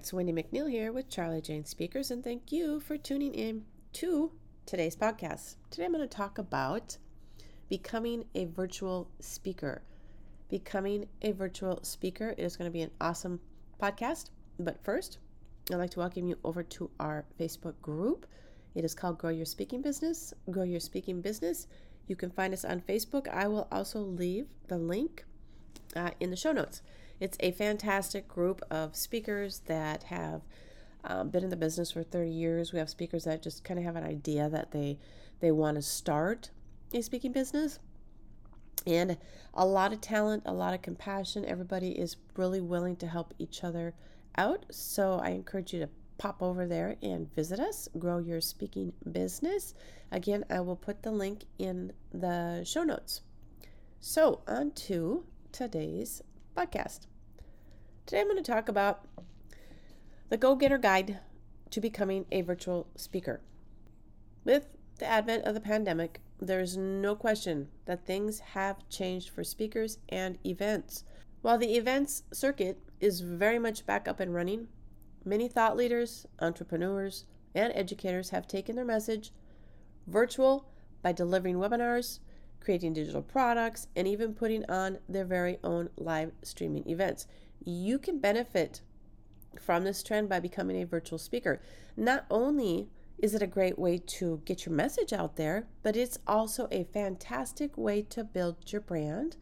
It's Wendy McNeil here with Charlie Jane Speakers, and thank you for tuning in to today's podcast. Today I'm going to talk about becoming a virtual speaker. Becoming a virtual speaker is going to be an awesome podcast, but first, I'd like to welcome you over to our Facebook group. It is called Grow Your Speaking Business. Grow Your Speaking Business. You can find us on Facebook. I will also leave the link uh, in the show notes. It's a fantastic group of speakers that have um, been in the business for 30 years. We have speakers that just kind of have an idea that they they want to start a speaking business. And a lot of talent, a lot of compassion. Everybody is really willing to help each other out. So I encourage you to pop over there and visit us, grow your speaking business. Again, I will put the link in the show notes. So, on to today's podcast. Today I'm going to talk about the Go Getter Guide to Becoming a Virtual Speaker. With the advent of the pandemic, there's no question that things have changed for speakers and events. While the events circuit is very much back up and running, many thought leaders, entrepreneurs, and educators have taken their message virtual by delivering webinars, creating digital products, and even putting on their very own live streaming events. You can benefit from this trend by becoming a virtual speaker. Not only is it a great way to get your message out there, but it's also a fantastic way to build your brand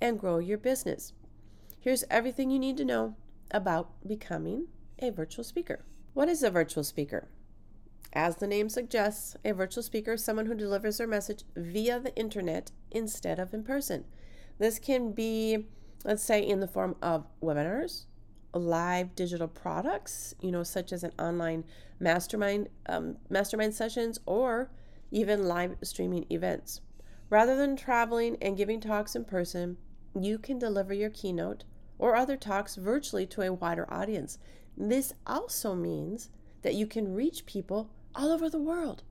and grow your business. Here's everything you need to know about becoming a virtual speaker. What is a virtual speaker? As the name suggests, a virtual speaker is someone who delivers their message via the internet instead of in person. This can be, let's say, in the form of webinars, live digital products, you know, such as an online mastermind, um, mastermind sessions, or even live streaming events. Rather than traveling and giving talks in person, you can deliver your keynote or other talks virtually to a wider audience. This also means that you can reach people all over the world.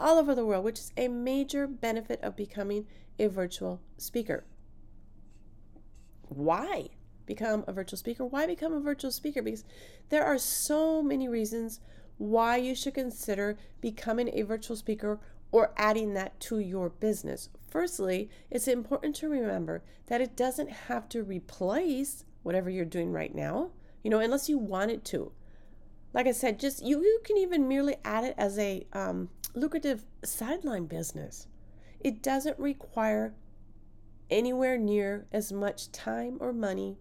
All over the world, which is a major benefit of becoming a virtual speaker. Why become a virtual speaker? Why become a virtual speaker? Because there are so many reasons why you should consider becoming a virtual speaker or adding that to your business. Firstly, it's important to remember that it doesn't have to replace whatever you're doing right now, you know, unless you want it to like I said, just you, you can even merely add it as a um, lucrative sideline business. It doesn't require anywhere near as much time or money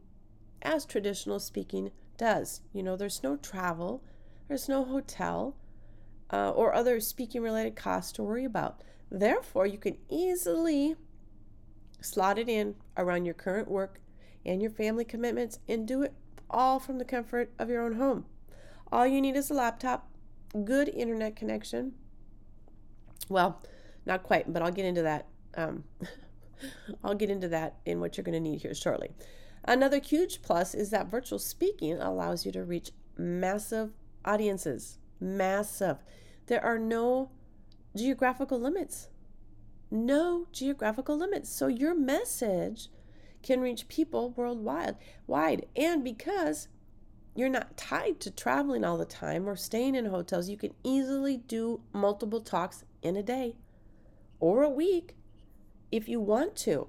as traditional speaking does. You know, there's no travel, there's no hotel, uh, or other speaking related costs to worry about. Therefore, you can easily slot it in around your current work and your family commitments and do it all from the comfort of your own home. All you need is a laptop, good internet connection. Well, not quite, but I'll get into that. Um, I'll get into that in what you're going to need here shortly. Another huge plus is that virtual speaking allows you to reach massive audiences. Massive. There are no geographical limits. No geographical limits. So your message can reach people worldwide. Wide. And because you're not tied to traveling all the time or staying in hotels. You can easily do multiple talks in a day or a week if you want to.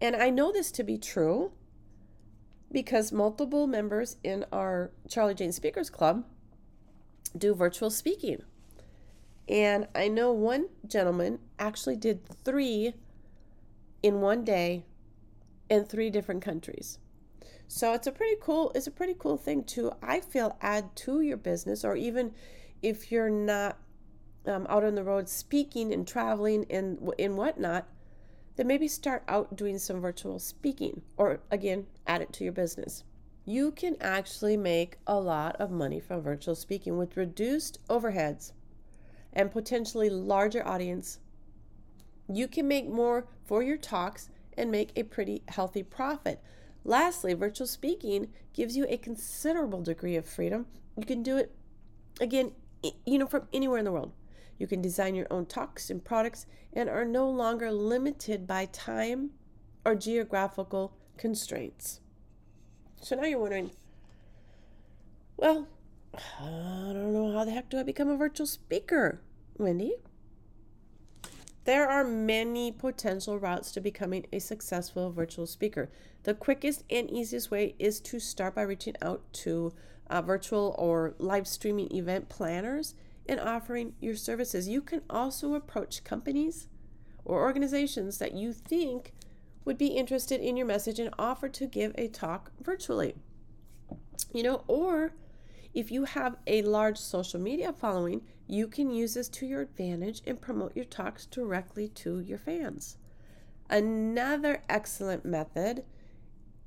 And I know this to be true because multiple members in our Charlie Jane Speakers Club do virtual speaking. And I know one gentleman actually did three in one day in three different countries. So it's a pretty cool it's a pretty cool thing to I feel add to your business or even if you're not um, out on the road speaking and traveling and and whatnot, then maybe start out doing some virtual speaking or again add it to your business. you can actually make a lot of money from virtual speaking with reduced overheads and potentially larger audience. You can make more for your talks and make a pretty healthy profit. Lastly, virtual speaking gives you a considerable degree of freedom. You can do it again, you know, from anywhere in the world. You can design your own talks and products and are no longer limited by time or geographical constraints. So now you're wondering, well, I don't know how the heck do I become a virtual speaker, Wendy? There are many potential routes to becoming a successful virtual speaker. The quickest and easiest way is to start by reaching out to uh, virtual or live streaming event planners and offering your services. You can also approach companies or organizations that you think would be interested in your message and offer to give a talk virtually. You know, or if you have a large social media following, you can use this to your advantage and promote your talks directly to your fans. Another excellent method,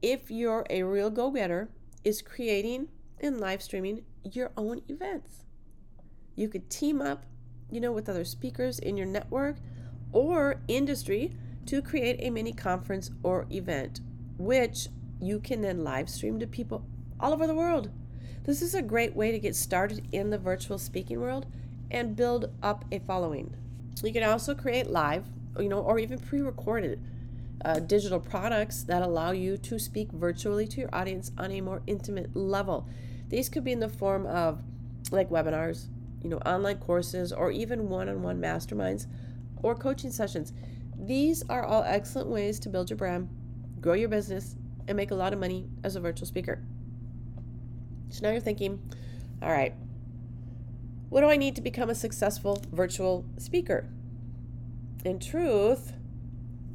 if you're a real go getter, is creating and live streaming your own events. You could team up, you know, with other speakers in your network or industry to create a mini conference or event, which you can then live stream to people all over the world. This is a great way to get started in the virtual speaking world and build up a following. You can also create live, you know, or even pre-recorded uh, digital products that allow you to speak virtually to your audience on a more intimate level. These could be in the form of like webinars, you know, online courses, or even one-on-one masterminds or coaching sessions. These are all excellent ways to build your brand, grow your business, and make a lot of money as a virtual speaker. So now you're thinking, all right, what do I need to become a successful virtual speaker? In truth,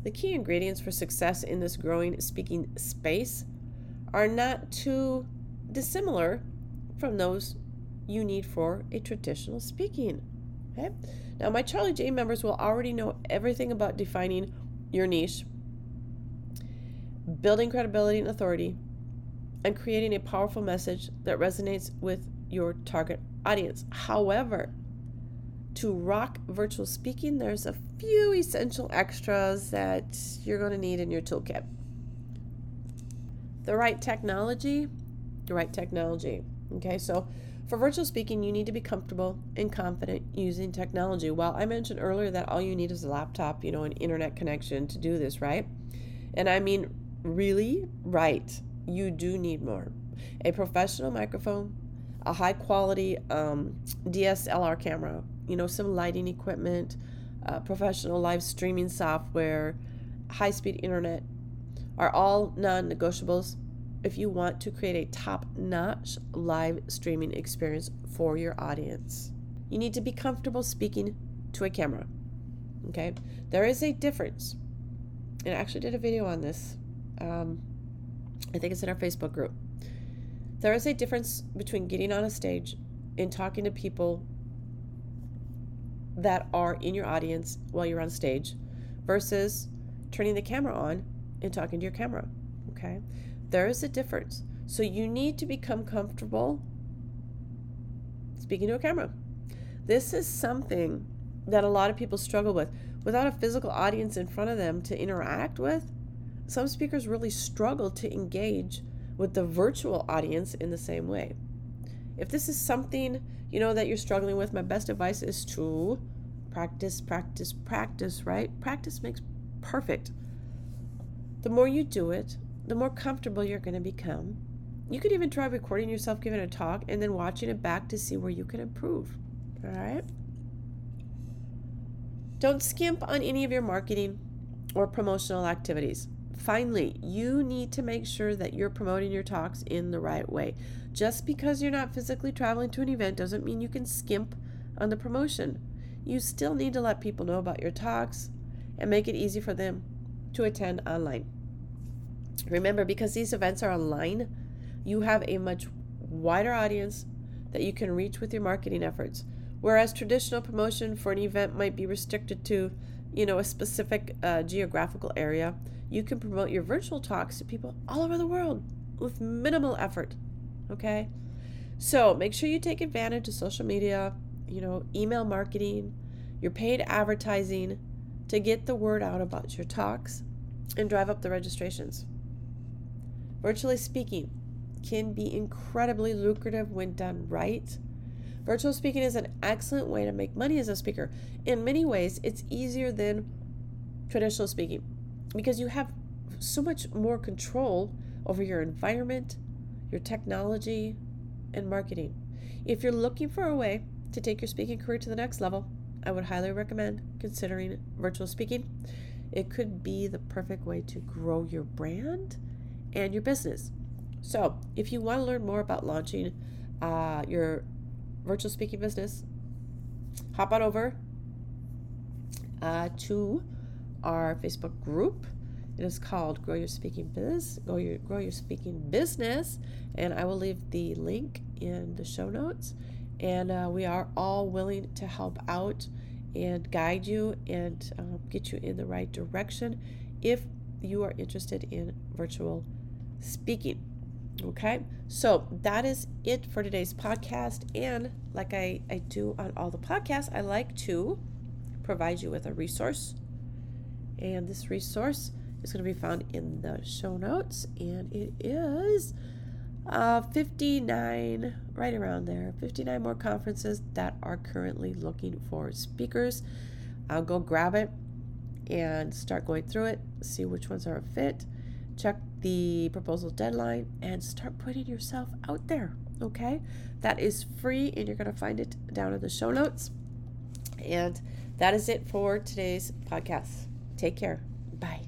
the key ingredients for success in this growing speaking space are not too dissimilar from those you need for a traditional speaking. Okay? Now, my Charlie J members will already know everything about defining your niche, building credibility and authority, and creating a powerful message that resonates with your target audience. However, to rock virtual speaking, there's a few essential extras that you're going to need in your toolkit. The right technology, the right technology. Okay, so for virtual speaking, you need to be comfortable and confident using technology. While I mentioned earlier that all you need is a laptop, you know, an internet connection to do this, right? And I mean, really, right. You do need more. A professional microphone, a high quality um, DSLR camera, you know, some lighting equipment, uh, professional live streaming software, high speed internet are all non negotiables if you want to create a top notch live streaming experience for your audience. You need to be comfortable speaking to a camera. Okay? There is a difference. And I actually did a video on this. Um, I think it's in our Facebook group. There is a difference between getting on a stage and talking to people that are in your audience while you're on stage versus turning the camera on and talking to your camera. Okay? There is a difference. So you need to become comfortable speaking to a camera. This is something that a lot of people struggle with. Without a physical audience in front of them to interact with, some speakers really struggle to engage with the virtual audience in the same way. If this is something, you know, that you're struggling with, my best advice is to practice, practice, practice, right? Practice makes perfect. The more you do it, the more comfortable you're going to become. You could even try recording yourself giving a talk and then watching it back to see where you can improve. All right? Don't skimp on any of your marketing or promotional activities. Finally, you need to make sure that you're promoting your talks in the right way. Just because you're not physically traveling to an event doesn't mean you can skimp on the promotion. You still need to let people know about your talks and make it easy for them to attend online. Remember, because these events are online, you have a much wider audience that you can reach with your marketing efforts. Whereas traditional promotion for an event might be restricted to, you know, a specific uh, geographical area, you can promote your virtual talks to people all over the world. with minimal effort. Okay? So make sure you take advantage of social media, you know, email marketing, your paid advertising to get the word out about your talks and drive up the registrations. Virtually speaking can be incredibly lucrative when done right. Virtual speaking is an excellent way to make money as a speaker. In many ways, it's easier than traditional speaking because you have so much more control over your environment, your technology, and marketing. If you're looking for a way to take your speaking career to the next level, I would highly recommend considering virtual speaking. It could be the perfect way to grow your brand and your business. So, if you want to learn more about launching uh, your virtual speaking business, hop on over uh, to our Facebook group. It is called Grow Your Speaking Biz, Grow Your Grow Your Speaking Business, and I will leave the link in the show notes. And uh, we are all willing to help out and guide you and um, get you in the right direction if you are interested in virtual speaking. Okay, so that is it for today's podcast. And like I, I do on all the podcasts, I like to provide you with a resource. And this resource is going to be found in the show notes. And it is uh, 59, right around there, 59 more conferences that are currently looking for speakers. I'll go grab it and start going through it, see which ones are a fit, check the proposal deadline, and start putting yourself out there. Okay, that is free, and you're going to find it down in the show notes. And that is it for today's podcast. Take care. Bye.